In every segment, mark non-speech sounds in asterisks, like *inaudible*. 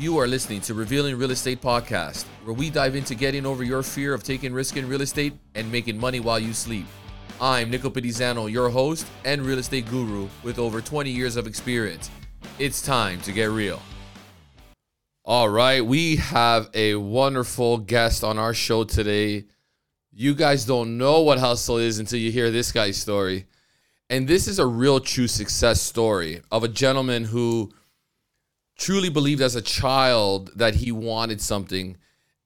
You are listening to Revealing Real Estate Podcast, where we dive into getting over your fear of taking risk in real estate and making money while you sleep. I'm Nico Pedizano, your host and real estate guru with over 20 years of experience. It's time to get real. All right, we have a wonderful guest on our show today. You guys don't know what hustle is until you hear this guy's story. And this is a real true success story of a gentleman who truly believed as a child that he wanted something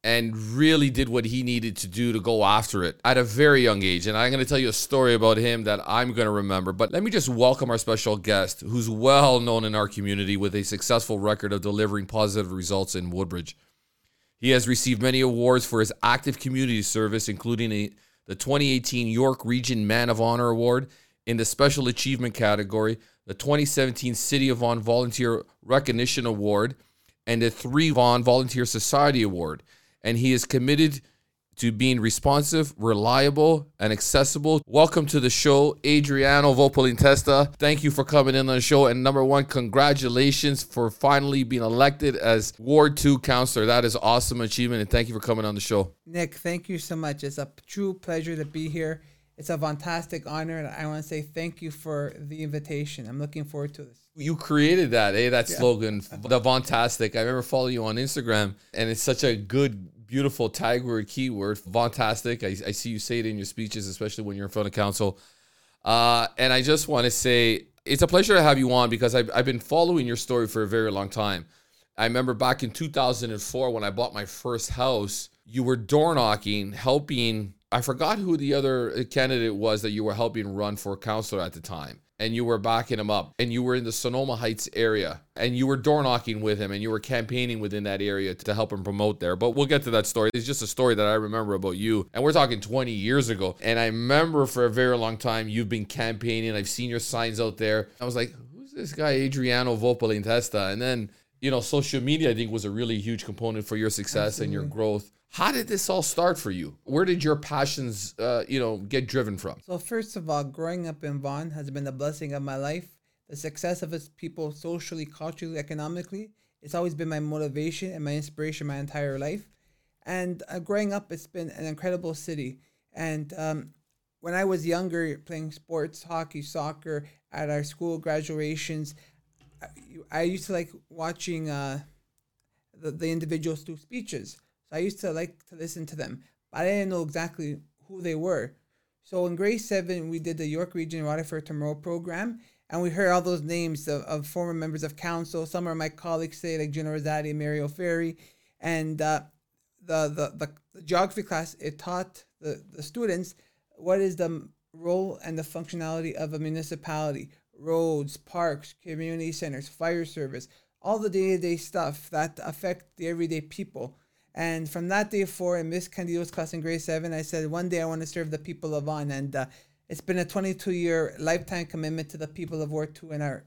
and really did what he needed to do to go after it at a very young age. And I'm going to tell you a story about him that I'm going to remember. But let me just welcome our special guest, who's well known in our community with a successful record of delivering positive results in Woodbridge. He has received many awards for his active community service, including a, the 2018 York Region Man of Honor Award in the Special Achievement category, the 2017 City of Vaughan Volunteer Recognition Award, and the Three Vaughan Volunteer Society Award. And he is committed to being responsive, reliable, and accessible. Welcome to the show, Adriano Volpentesta. Thank you for coming in on the show. And number one, congratulations for finally being elected as Ward 2 counselor. That is awesome achievement. And thank you for coming on the show. Nick, thank you so much. It's a true pleasure to be here. It's a Vaughantastic honor, and I want to say thank you for the invitation. I'm looking forward to this. You created that, eh? That yeah. slogan, the Vaughantastic. I remember following you on Instagram, and it's such a good, beautiful tag word, keyword, Vaughantastic. I, I see you say it in your speeches, especially when you're in front of council. Uh, and I just want to say it's a pleasure to have you on because I've, I've been following your story for a very long time. I remember back in 2004 when I bought my first house, you were door knocking, helping I forgot who the other uh, candidate was that you were helping run for councilor at the time. And you were backing him up, and you were in the Sonoma Heights area, and you were door knocking with him, and you were campaigning within that area to help him promote there. But we'll get to that story. It's just a story that I remember about you, and we're talking 20 years ago. And I remember for a very long time you've been campaigning. I've seen your signs out there. I was like, who's this guy, Adriano Volpentesta? And then, you know, social media, I think, was a really huge component for your success Absolutely. and your growth. How did this all start for you? Where did your passions, uh, you know, get driven from? So first of all, growing up in Vaughan has been the blessing of my life. The success of its people, socially, culturally, economically, it's always been my motivation and my inspiration my entire life. And uh, growing up, it's been an incredible city. And um, when I was younger, playing sports, hockey, soccer, at our school graduations, I, I used to like watching uh, the, the individuals do speeches. I used to like to listen to them, but I didn't know exactly who they were. So in grade seven, we did the York Region for Tomorrow program, and we heard all those names of, of former members of council. Some are my colleagues say, like Gino Rosati, Mario Ferri, and uh, the, the, the, the geography class, it taught the, the students what is the role and the functionality of a municipality, roads, parks, community centers, fire service, all the day-to-day stuff that affect the everyday people. And from that day forward, in Miss Candido's class in grade seven, I said, one day I want to serve the people of Vaughan. And uh, it's been a 22 year lifetime commitment to the people of Ward 2 in our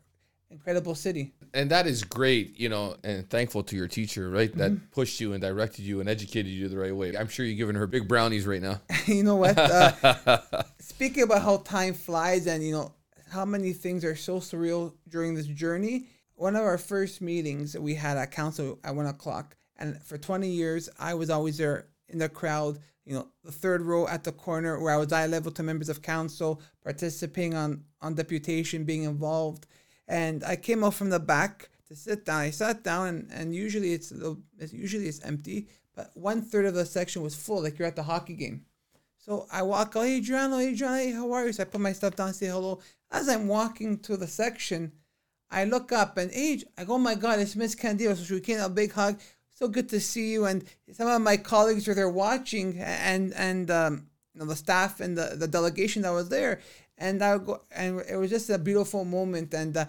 incredible city. And that is great, you know, and thankful to your teacher, right? That mm-hmm. pushed you and directed you and educated you the right way. I'm sure you're giving her big brownies right now. *laughs* you know what? Uh, *laughs* speaking about how time flies and, you know, how many things are so surreal during this journey, one of our first meetings we had at council at one o'clock and for 20 years, I was always there in the crowd, you know, the third row at the corner where I was eye level to members of council, participating on, on deputation, being involved. And I came up from the back to sit down. I sat down and, and usually it's, it's usually it's empty, but one third of the section was full, like you're at the hockey game. So I walk, oh, hey, Adriano, hey, Adriano, hey, how are you? So I put my stuff down, say hello. As I'm walking to the section, I look up and age, I go, oh my God, it's Miss Candido. So she came a big hug so good to see you. And some of my colleagues are there watching, and and um, you know the staff and the, the delegation that was there, and I go, and it was just a beautiful moment. And uh,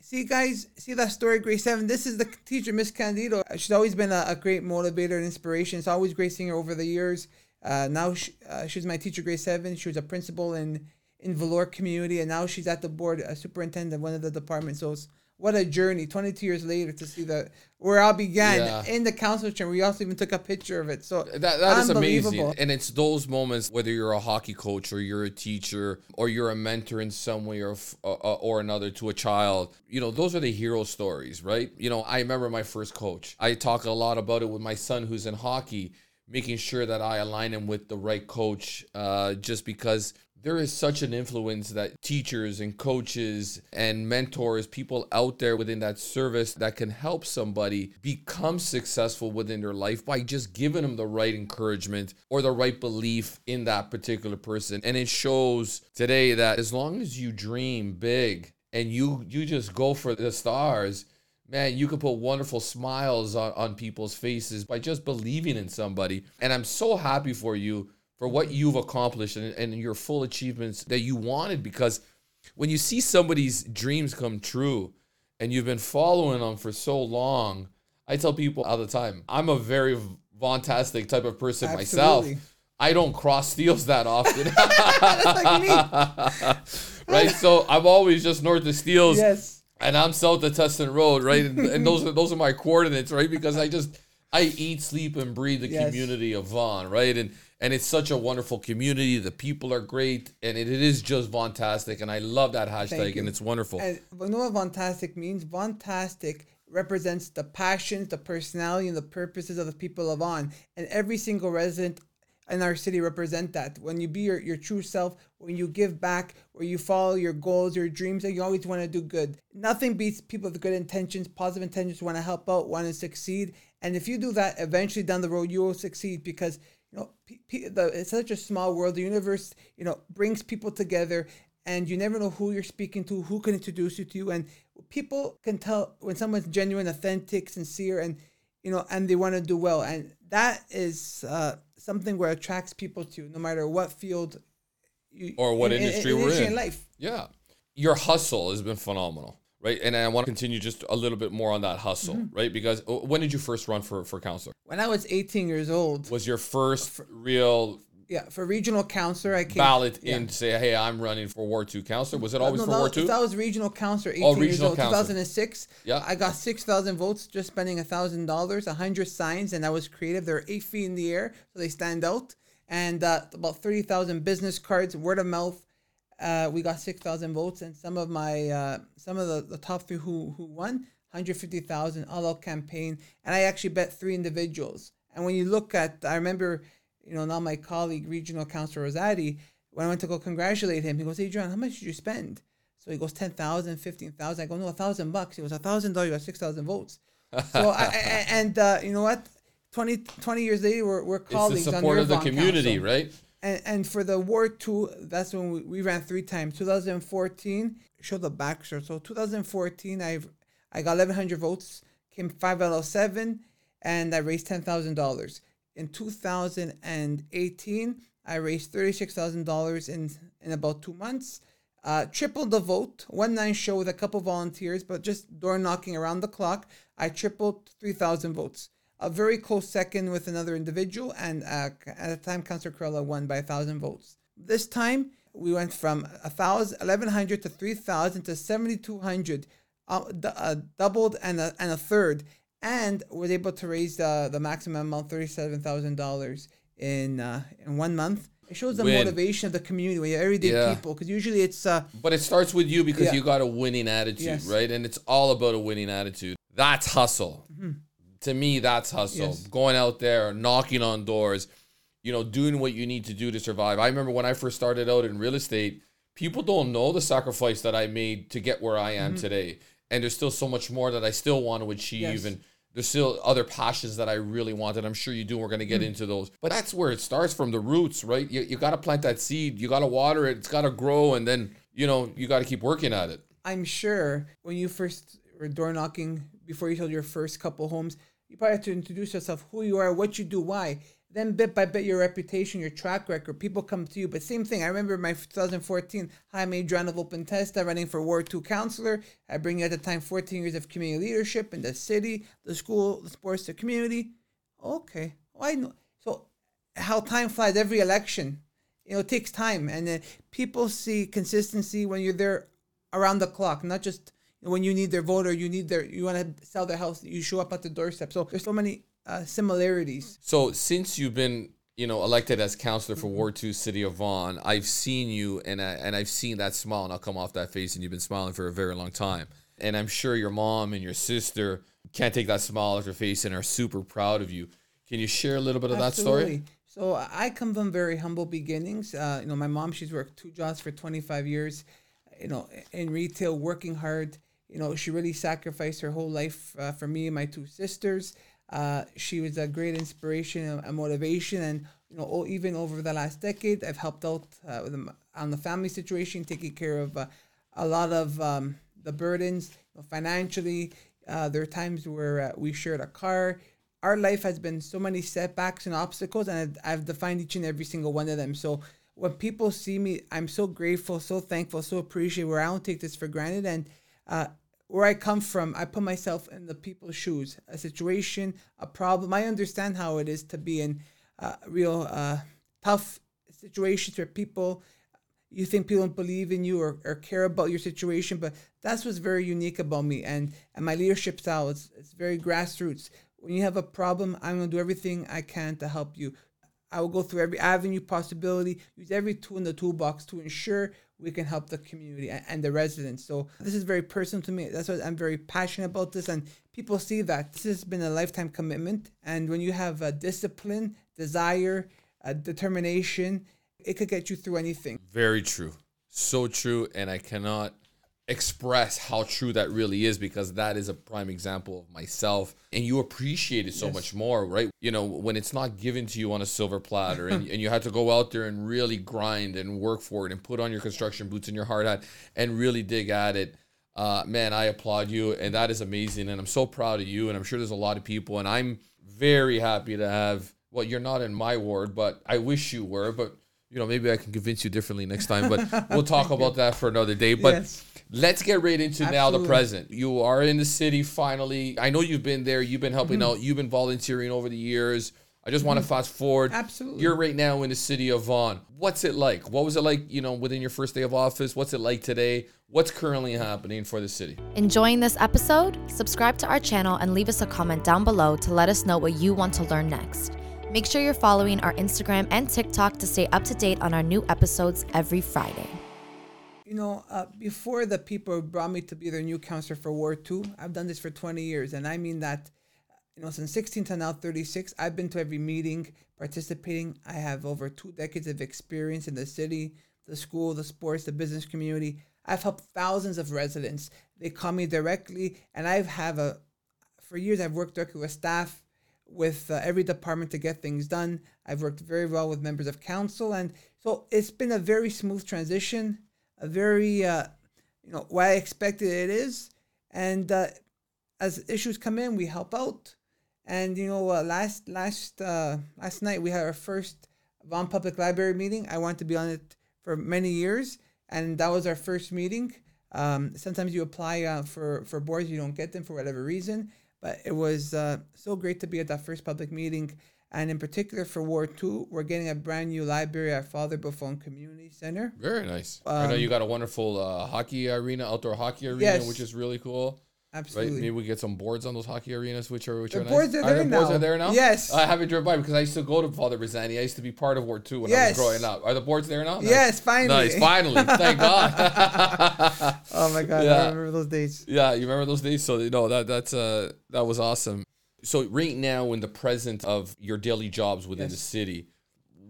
see, guys, see that story, grade seven. This is the teacher, Miss Candido. She's always been a, a, great motivator and inspiration. It's always great seeing her over the years. Uh, now she, uh, she's my teacher, grade seven. She was a principal in in Vellore community, and now she's at the board, a superintendent of one of the departments. So what a journey! Twenty two years later to see that where I began Yeah. in the council chamber. We also even took a picture of it. So That, that is amazing. And it's those moments, whether you're a hockey coach or you're a teacher or you're a mentor in some way or, uh, uh, or another to a child, you know, those are the hero stories, right? You know, I remember my first coach. I talk a lot about it with my son who's in hockey, making sure that I align him with the right coach uh, just because there is such an influence that teachers and coaches and mentors, people out there within that service that can help somebody become successful within their life by just giving them the right encouragement or the right belief in that particular person. And it shows today that as long as you dream big and you you just go for the stars, man, you can put wonderful smiles on, on people's faces by just believing in somebody. And I'm so happy for you for what you've accomplished and, and your full achievements that you wanted because when you see somebody's dreams come true and you've been following them for so long, I tell people all the time, I'm a very Vaughantastic type of person myself. I don't cross Steeles that often. *laughs* That's like me. *laughs* right? So I'm always just north of Steeles Yes. and I'm south of Teston Road, right? And, and those are those are my coordinates, right? Because I just I eat, sleep, and breathe the Yes. community of Vaughan, right? And and it's such a wonderful community. The people are great, and it, it is just Vaughantastic, and I love that hashtag, and it's wonderful. And you know what Vaughantastic means? Vaughantastic represents the passions, the personality, and the purposes of the people of Vaughan. And every single resident in our city represent that. When you be your, your true self, when you give back, where you follow your goals, your dreams, and you always want to do good. Nothing beats people with good intentions, positive intentions, want to help out, want to succeed. And if you do that, eventually down the road, you will succeed because you know pe- pe- the, it's such a small world. The universe, you know, brings people together, and you never know who you're speaking to, who can introduce you to you, and people can tell when someone's genuine, authentic, sincere, and you know, and they want to do well, and that is uh, something where attracts people to you, no matter what field you, Or what industry we're in. life. Yeah. Your hustle has been phenomenal, right? And I want to continue just a little bit more on that hustle, Mm-hmm. right? Because uh, when did you first run for, for counselor? When I was 18 years old, Was your first real yeah, for regional counselor, I came. ballot yeah. in to say, hey, I'm running for Ward 2 counselor? Was it always no, for that, Ward 2? that was regional counselor, 18 Oh, years regional old, counselor. 2006. Yeah. I got 6,000 votes just spending $1,000, 100 signs, and I was creative. They're eight feet in the air, so they stand out. And uh, about 30,000 business cards, word of mouth. Uh, we got 6,000 votes, and some of my, uh, some of the, the top three who, who won, 150,000 all out campaign. And I actually bet three individuals. And when you look at, I remember, you know, now my colleague, regional councilor Rosati, when I went to go congratulate him, he goes, Hey, John, how much did you spend? So he goes, 10,000, 15,000. I go, no, a thousand bucks. He goes, a thousand dollars, you got 6,000 votes. So, I, *laughs* I, and uh, you know what? 20, 20 years later, we're, we're it's the colleagues on support of the community, Council. right? And, and for the Ward 2, that's when we, we ran three times. 2014, show the backshot. So 2014, I I got 1,100 votes, came five out of seven, and I raised $10,000. In 2018, I raised $36,000 in, in about two months. Uh, tripled the vote, one nine show with a couple volunteers, but just door knocking around the clock. I tripled 3,000 votes. A very close second with another individual, and uh, at the time, Councillor Carella won by 1,000 votes. This time, we went from 1,000, 1,100 to 3,000 to 7,200, uh, d- uh, doubled and a, and a third, and was able to raise uh, the maximum amount, $37,000 in uh, in one month. It shows the Win. motivation of the community, everyday Yeah. people, because usually it's uh, But it starts with you because Yeah. you got a winning attitude, Yes. right? And it's all about a winning attitude. That's hustle. To me, that's hustle. Yes. Going out there, knocking on doors, you know, doing what you need to do to survive. I remember when I first started out in real estate, people don't know the sacrifice that I made to get where I am mm-hmm. today. And there's still so much more that I still want to achieve. Yes. And there's still other passions that I really want, and I'm sure you do. We're going to get mm-hmm. into those. But that's where it starts from the roots, right? You, you got to plant that seed, you got to water it, it's got to grow, and then, you know, you got to keep working at it. I'm sure when you first were door knocking before you sold your first couple homes, you probably have to introduce yourself, who you are, what you do, why. Then bit by bit, your reputation, your track record, people come to you. But same thing. I remember my 2014. Hi, I'm Adriano Volpentesta, running for Ward Two councillor. I bring at the time 14 years of community leadership in the city, the school, the sports, the community. Okay, well, I know. So how time flies. Every election, you know, it takes time, and uh, people see consistency when you're there around the clock, not just when you need their vote or you need their you want to sell their house, you show up at the doorstep. So there's so many uh, similarities. So since you've been you know elected as counselor for Ward Two, City of Vaughan, I've seen you and I, and I've seen that smile and I'll come off that face, and you've been smiling for a very long time. And I'm sure your mom and your sister can't take that smile off your face and are super proud of you. Can you share a little bit of Absolutely. that story? So I come from very humble beginnings. Uh, you know, my mom, she's worked two jobs for 25 years, you know, in retail, working hard. You know, she really sacrificed her whole life uh, for me and my two sisters. Uh, she was a great inspiration and, motivation. And, you know, even over the last decade, I've helped out uh, on the family situation, taking care of uh, a lot of um, the burdens you know, financially. Uh, there are times where uh, we shared a car. Our life has been so many setbacks and obstacles, and I've, I've defined each and every single one of them. So when people see me, I'm so grateful, so thankful, so appreciative. Where I don't take this for granted, and uh, where I come from, I put myself in the people's shoes. A situation, a problem. I understand how it is to be in uh, real uh, tough situations where people you think people don't believe in you or, or care about your situation but that's what's very unique about me and and my leadership style is it's very grassroots when you have a problem i'm going to do everything i can to help you i will go through every avenue possibility use every tool in the toolbox to ensure we can help the community and, the residents so this is very personal to me that's why i'm very passionate about this and people see that this has been a lifetime commitment and when you have a discipline desire a determination it could get you through anything Very true. So true. And I cannot express how true that really is because that is a prime example of myself. And you appreciate it so Yes. much more, right? You know, when it's not given to you on a silver platter and, *laughs* and you have to go out there and really grind and work for it and put on your construction boots and your hard hat and really dig at it. Uh, man, I applaud you. And that is amazing. And I'm so proud of you. And I'm sure there's a lot of people. And I'm very happy to have, well, you're not in my ward, but I wish you were. But you know, maybe I can convince you differently next time, but *laughs* we'll talk about that for another day. But Yes. Let's get right into now the present. You are in the city finally. I know you've been there, you've been helping Mm-hmm. out, you've been volunteering over the years. I just want to fast forward. Absolutely. You're right now in the city of Vaughan. What's it like? What was it like, you know, within your first day of office? What's it like today? What's currently happening for the city? Enjoying this episode? Subscribe to our channel and leave us a comment down below to let us know what you want to learn next. Make sure you're following our Instagram and TikTok to stay up to date on our new episodes every Friday. You know, uh, before the people brought me to be their new counselor for Ward 2, I've done this for 20 years. And I mean that, you know, since 16 to now 36, I've been to every meeting, participating. I have over two decades of experience in the city, the school, the sports, the business community. I've helped thousands of residents. They call me directly, and I've have a, for years, I've worked directly with staff, with uh, every department to get things done. I've worked very well with members of council, and so it's been a very smooth transition, a very, uh, you know, what I expected it is. And uh, as issues come in, we help out. And you know, uh, last last uh, last night we had our first Vaughan Public Library meeting. I wanted to be on it for many years, and that was our first meeting. Um, sometimes you apply uh, for for boards, you don't get them for whatever reason. But it was uh, so great to be at that first public meeting, and in particular for Ward Two, we're getting a brand new library at Father Bulfon Community Center. Very nice. I know Um, you got a wonderful uh, hockey arena, outdoor hockey arena, Yes. which is really cool. Right? Absolutely. Maybe we get some boards on those hockey arenas, which are which The are boards nice. are there the boards are there now. Yes. I haven't driven by because I used to go to Father Bressani. I used to be part of Ward Two when I was growing up. Are the boards there now? Nice. Yes, finally. Nice, finally. Thank God. *laughs* Oh my God, Yeah. I remember those days. yeah, you remember those days? So you know that that's uh that was awesome. So right now, in the present of your daily jobs within the city,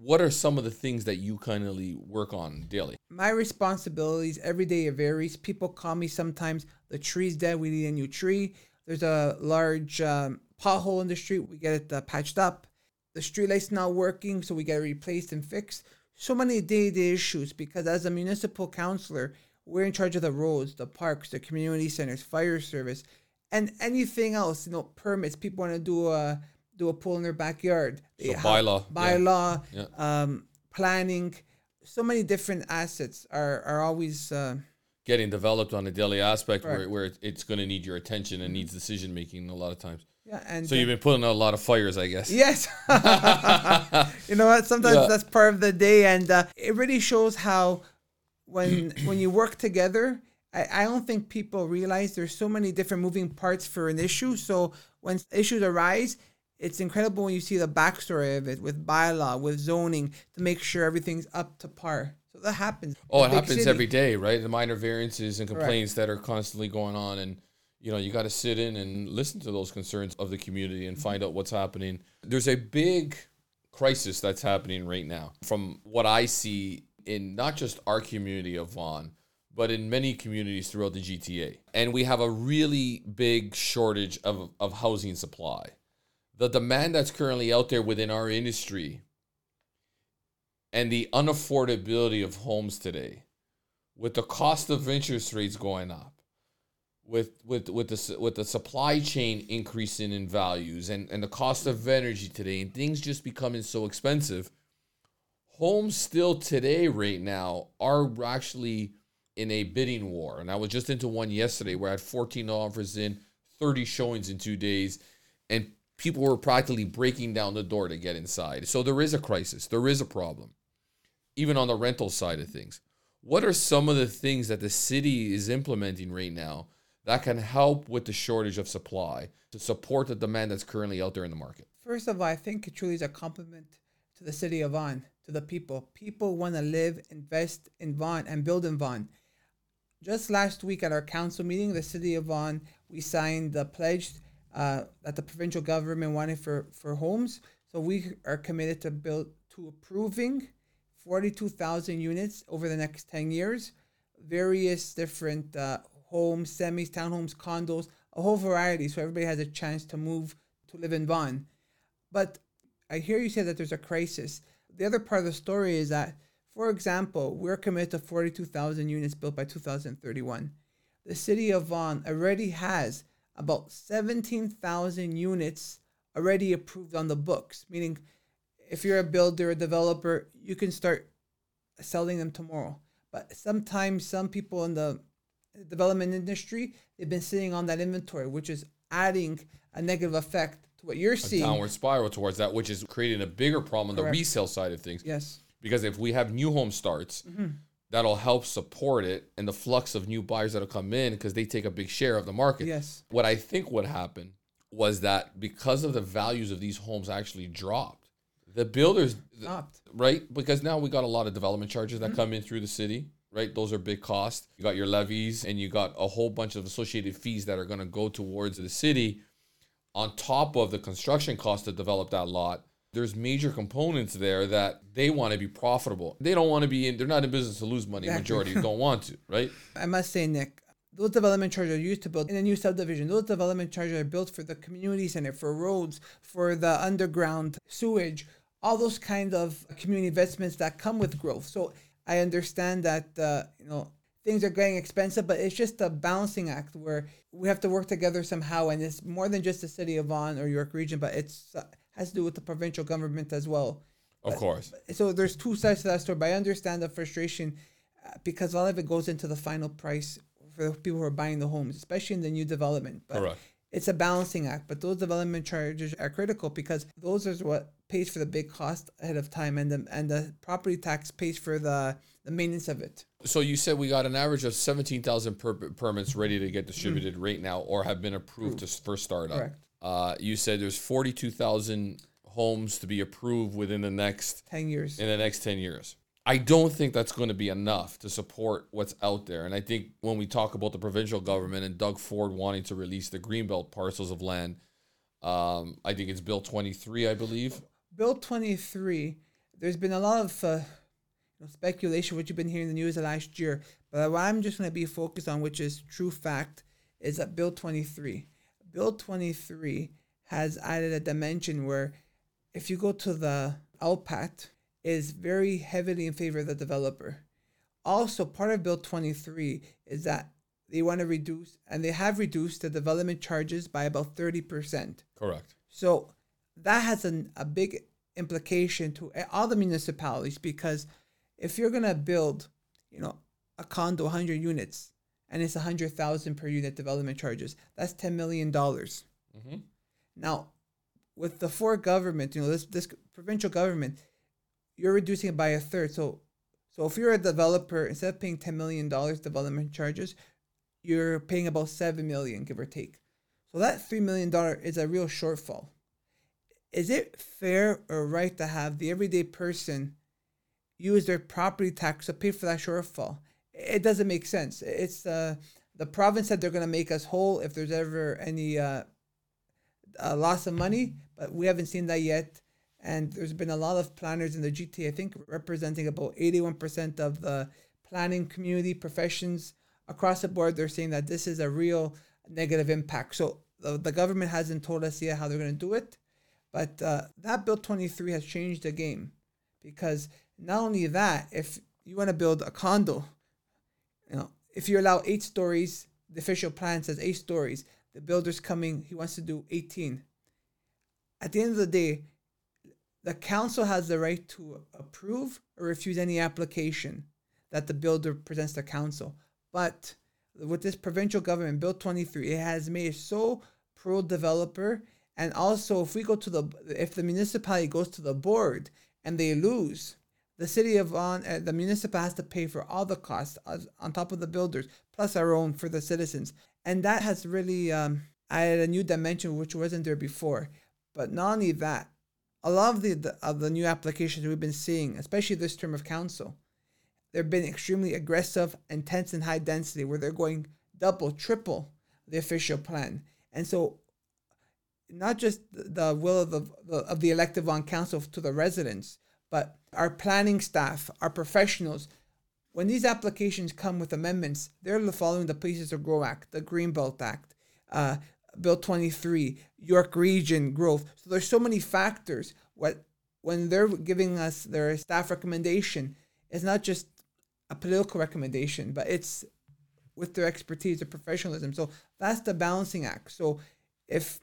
what are some of the things that you kindly work on daily? My responsibilities every day it varies. People call me sometimes the tree's dead. We need a new tree. There's a large um, pothole in the street. We get it uh, patched up. The streetlight's not working, so we get it replaced and fixed. So many day-to-day issues because as a municipal councilor, we're in charge of the roads, the parks, the community centers, fire service, and anything else. You know, permits. People want to do a do a pool in their backyard. So They have- bylaw, bylaw, Yeah. um, planning. So many different assets are are always. Uh, Getting developed on a daily aspect where, where it's going to need your attention and needs decision making a lot of times. Yeah, and So you've been putting out a lot of fires, I guess. Yes. *laughs* you know what? Sometimes Yeah. that's part of the day, and uh, it really shows how when when you work together. I, I don't think people realize there's so many different moving parts for an issue. So when issues arise, it's incredible when you see the backstory of it with bylaw, with zoning, to make sure everything's up to par. So that happens. Oh, it happens city. every day, right? The minor variances and complaints that are constantly going on, and you know you got to sit in and listen to those concerns of the community and find out what's happening. There's a big crisis that's happening right now, from what I see in not just our community of Vaughan, but in many communities throughout the GTA, and we have a really big shortage of of housing supply. The demand that's currently out there within our industry and the unaffordability of homes today with the cost of interest rates going up with with with the with the supply chain increasing in values and and the cost of energy today and things just becoming so expensive homes still today right now are actually in a bidding war and i was just into one yesterday where i had 14 offers in 30 showings in two days and people were practically breaking down the door to get inside so there is a crisis there is a problem even on the rental side of things. What are some of the things that the city is implementing right now that can help with the shortage of supply to support the demand that's currently out there in the market? First of all, I think it truly is a compliment to the city of Vaughan, to the people. People want to live, invest in Vaughan, and build in Vaughan. Just last week at our council meeting, the city of Vaughan, we signed the pledge uh, that the provincial government wanted for, for homes. So we are committed to build to approving 42,000 units over the next 10 years, various different uh, homes, semis, townhomes, condos, a whole variety. So everybody has a chance to move to live in Vaughan. But I hear you say that there's a crisis. The other part of the story is that, for example, we're committed to 42,000 units built by 2031. The city of Vaughan already has about 17,000 units already approved on the books, meaning if you're a builder, a developer, you can start selling them tomorrow. But sometimes some people in the development industry, they've been sitting on that inventory, which is adding a negative effect to what you're seeing. Downward spiral towards that, which is creating a bigger problem on the resale side of things. Yes. Because if we have new home starts, mm-hmm. that'll help support it and the flux of new buyers that'll come in because they take a big share of the market. Yes. What I think would happen was that because of the values of these homes actually dropped, the builders Stopped. right? Because now we got a lot of development charges that mm-hmm. come in through the city, right? Those are big costs. You got your levies and you got a whole bunch of associated fees that are going to go towards the city on top of the construction cost to develop that lot. There's major components there that they want to be profitable. They don't want to be in, they're not in business to lose money. Exactly. Majority don't want to, *laughs* right? I must say, Nick, those development charges are used to build in a new subdivision. Those development charges are built for the community center, for roads, for the underground sewage, all those kind of community investments that come with growth. So I understand that uh, you know things are getting expensive, but it's just a balancing act where we have to work together somehow, and it's more than just the city of Vaughan or York Region, but it's uh, has to do with the provincial government as well Of course. so there's two sides to that story, but I understand the frustration uh, because a lot of it goes into the final price for the people who are buying the homes, especially in the new development. But Correct. It's a balancing act, but those development charges are critical because those is what pays for the big cost ahead of time, and the and the property tax pays for the the maintenance of it. So you said we got an average of 17,000 per- permits ready to get distributed right now or have been approved to s- for startup. Correct. Uh, you said there's 42,000 homes to be approved within the next Ten years. in the next 10 years. I don't think that's going to be enough to support what's out there. And I think when we talk about the provincial government and Doug Ford wanting to release the Greenbelt parcels of land, um, I think it's Bill 23, I believe. Bill 23, there's been a lot of uh, you know, speculation, which you've been hearing in the news the last year. But what I'm just going to be focused on, which is true fact, is that Bill 23. Bill 23 has added a dimension where if you go to the LPAT, is very heavily in favor of the developer. Also, part of Bill 23 is that they want to reduce, and they have reduced the development charges by about 30%. Correct. So that has an, a big implication to all the municipalities because if you're gonna build, you know, a condo, 100 units, and it's 100,000 per unit development charges, that's 10 million dollars. Mhm. Now, with the Ford government, you know, this this provincial government, you're reducing it by a third. So, so if you're a developer, instead of paying ten million dollars development charges, you're paying about seven million, give or take. So that three million dollar is a real shortfall. Is it fair or right to have the everyday person use their property tax to pay for that shortfall? It doesn't make sense. It's uh, the province said they're going to make us whole if there's ever any uh, uh, loss of money, but we haven't seen that yet. And there's been a lot of planners in the GTA, I think representing about 81% of the planning community professions across the board. They're saying that this is a real negative impact. So the, the government hasn't told us yet how they're going to do it. But uh, that Bill 23 has changed the game because not only that, if you want to build a condo, you know, if you allow eight stories, the official plan says eight stories. The builder's coming, he wants to do 18. At the end of the day, the council has the right to approve or refuse any application that the builder presents to council. But with this provincial government, Bill 23, it has made it so pro developer. And also, if we go to the, if the municipality goes to the board and they lose, the city of Vaughan uh, the municipal has to pay for all the costs on top of the builders plus our own for the citizens. And that has really um, added a new dimension which wasn't there before. But not only that a lot of the, the of the new applications we've been seeing especially this term of council they've been extremely aggressive intense and high density where they're going double triple the official plan. And so not just the will of the of the elective on council to the residents but our planning staff, our professionals, when these applications come with amendments, they're following the Places to Grow Act, the Greenbelt Act, uh, Bill 23, York Region growth. So there's so many factors. What when they're giving us their staff recommendation, it's not just a political recommendation, but it's with their expertise, their professionalism. So that's the balancing act. So if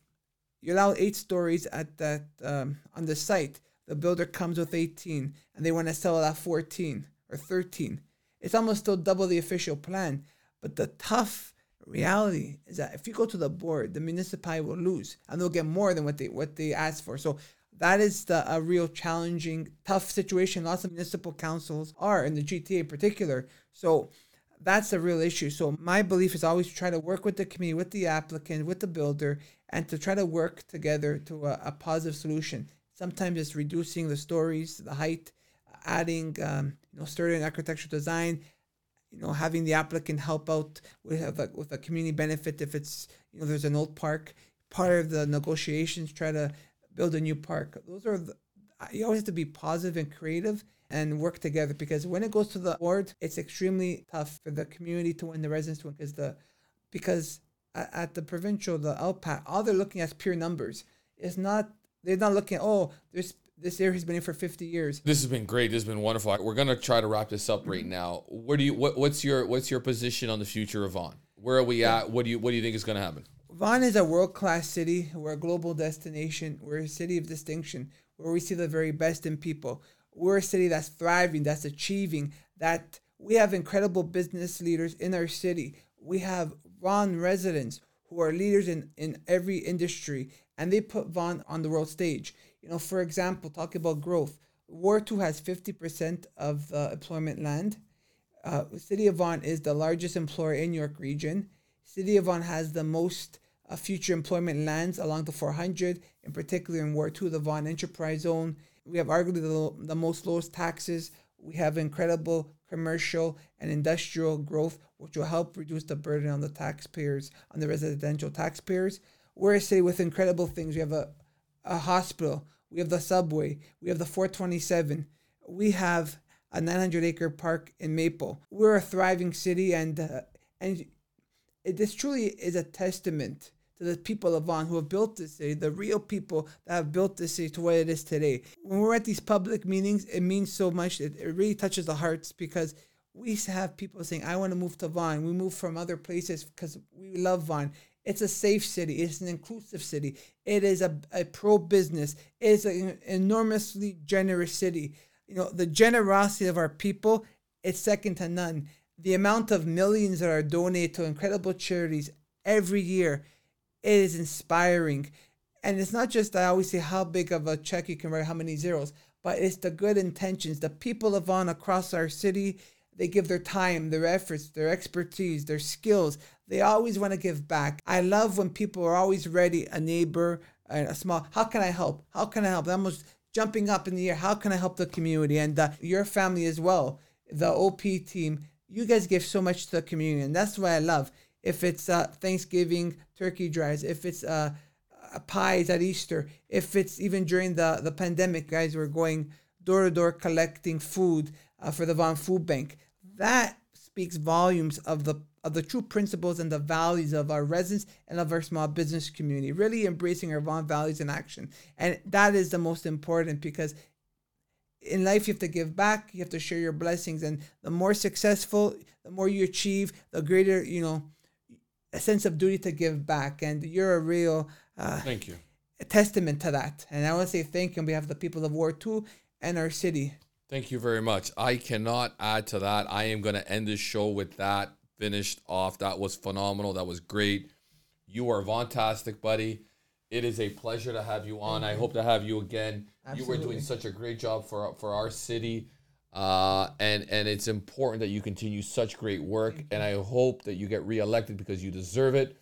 you allow eight stories at that um, on the site, the builder comes with 18 and they want to sell it at 14 or 13. It's almost still double the official plan. But the tough reality is that if you go to the board, the municipality will lose and they'll get more than what they what they asked for. So that is the a real challenging, tough situation. Lots of municipal councils are in the GTA in particular. So that's the real issue. So my belief is always try to work with the community, with the applicant, with the builder, and to try to work together to a, a positive solution. Sometimes it's reducing the stories, the height, adding um, you know sturdy architectural design. You know, having the applicant help out with a, with a community benefit if it's you know there's an old park. Part of the negotiations try to build a new park. Those are the, you always have to be positive and creative and work together because when it goes to the board, it's extremely tough for the community to win, the residents to win, because the because at, the provincial, the LPAT, all they're looking at is pure numbers. It's not they're not looking. Oh, this this area has been here for 50 years. This has been great. This has been wonderful. We're gonna try to wrap this up right mm-hmm. now. Where do you what, what's your what's your position on the future of Vaughan? Where are we yeah. at? What do you what do you think is gonna happen? Vaughan is a world class city. We're a global destination. We're a city of distinction where we see the very best in people. We're a city that's thriving, that's achieving, that we have incredible business leaders in our city. We have Vaughan residents who are leaders in, in every industry and they put Vaughan on the world stage. You know, for example, talking about growth, Ward 2 has 50% of the employment land. Uh, City of Vaughan is the largest employer in York Region. City of Vaughan has the most uh, future employment lands along the 400, in particular in Ward 2, the Vaughan Enterprise Zone. We have arguably the, the most lowest taxes. We have incredible commercial and industrial growth, which will help reduce the burden on the taxpayers, on the residential taxpayers. We're a city with incredible things. We have a, a hospital, we have the subway, we have the 427, we have a 900 acre park in Maple. We're a thriving city, and uh, and this truly is a testament to the people of Vaughan who have built this city, the real people that have built this city to what it is today. When we're at these public meetings, it means so much. It, it really touches the hearts because we have people saying, I want to move to Vaughan. We move from other places because we love Vaughan. It's a safe city. It's an inclusive city. It is a, a pro business. It is an enormously generous city. You know, the generosity of our people, it's second to none. The amount of millions that are donated to incredible charities every year, it is inspiring. And it's not just I always say how big of a check you can write, how many zeros, but it's the good intentions. The people of Vaughan across our city, they give their time, their efforts, their expertise, their skills. They always want to give back. I love when people are always ready, a neighbor, a small, how can I help? How can I help? They're almost jumping up in the air. How can I help the community and uh, your family as well? The OP team, you guys give so much to the community, and that's what I love. If it's uh, Thanksgiving turkey drives, if it's uh, uh, pies at Easter, if it's even during the, the pandemic, guys were going door to door collecting food uh, for the Vaughan Food Bank. That speaks volumes of the of the true principles and the values of our residents and of our small business community, really embracing our Vaughan values in action. And that is the most important because in life you have to give back, you have to share your blessings. And the more successful, the more you achieve, the greater, you know, a sense of duty to give back. And you're a real uh, thank you a testament to that. And I want to say thank you on behalf of the people of Ward 2 and our city. Thank you very much. I cannot add to that. I am going to end this show with that finished off. That was phenomenal. That was great. You are fantastic, buddy. It is a pleasure to have you on. I hope to have you again. Absolutely. You were doing such a great job for for our city. Uh, and and it's important that you continue such great work. And I hope that you get reelected because you deserve it.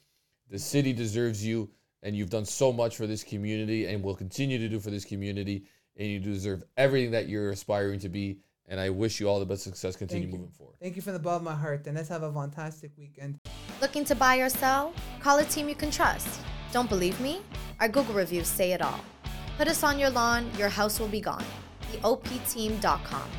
The city deserves you, and you've done so much for this community, and will continue to do for this community. And you deserve everything that you're aspiring to be. And I wish you all the best success. Continue moving forward. Thank you from the bottom of my heart, and let's have a fantastic weekend. Looking to buy or sell? Call a team you can trust. Don't believe me? Our Google reviews say it all. Put us on your lawn, your house will be gone. TheOPteam.com.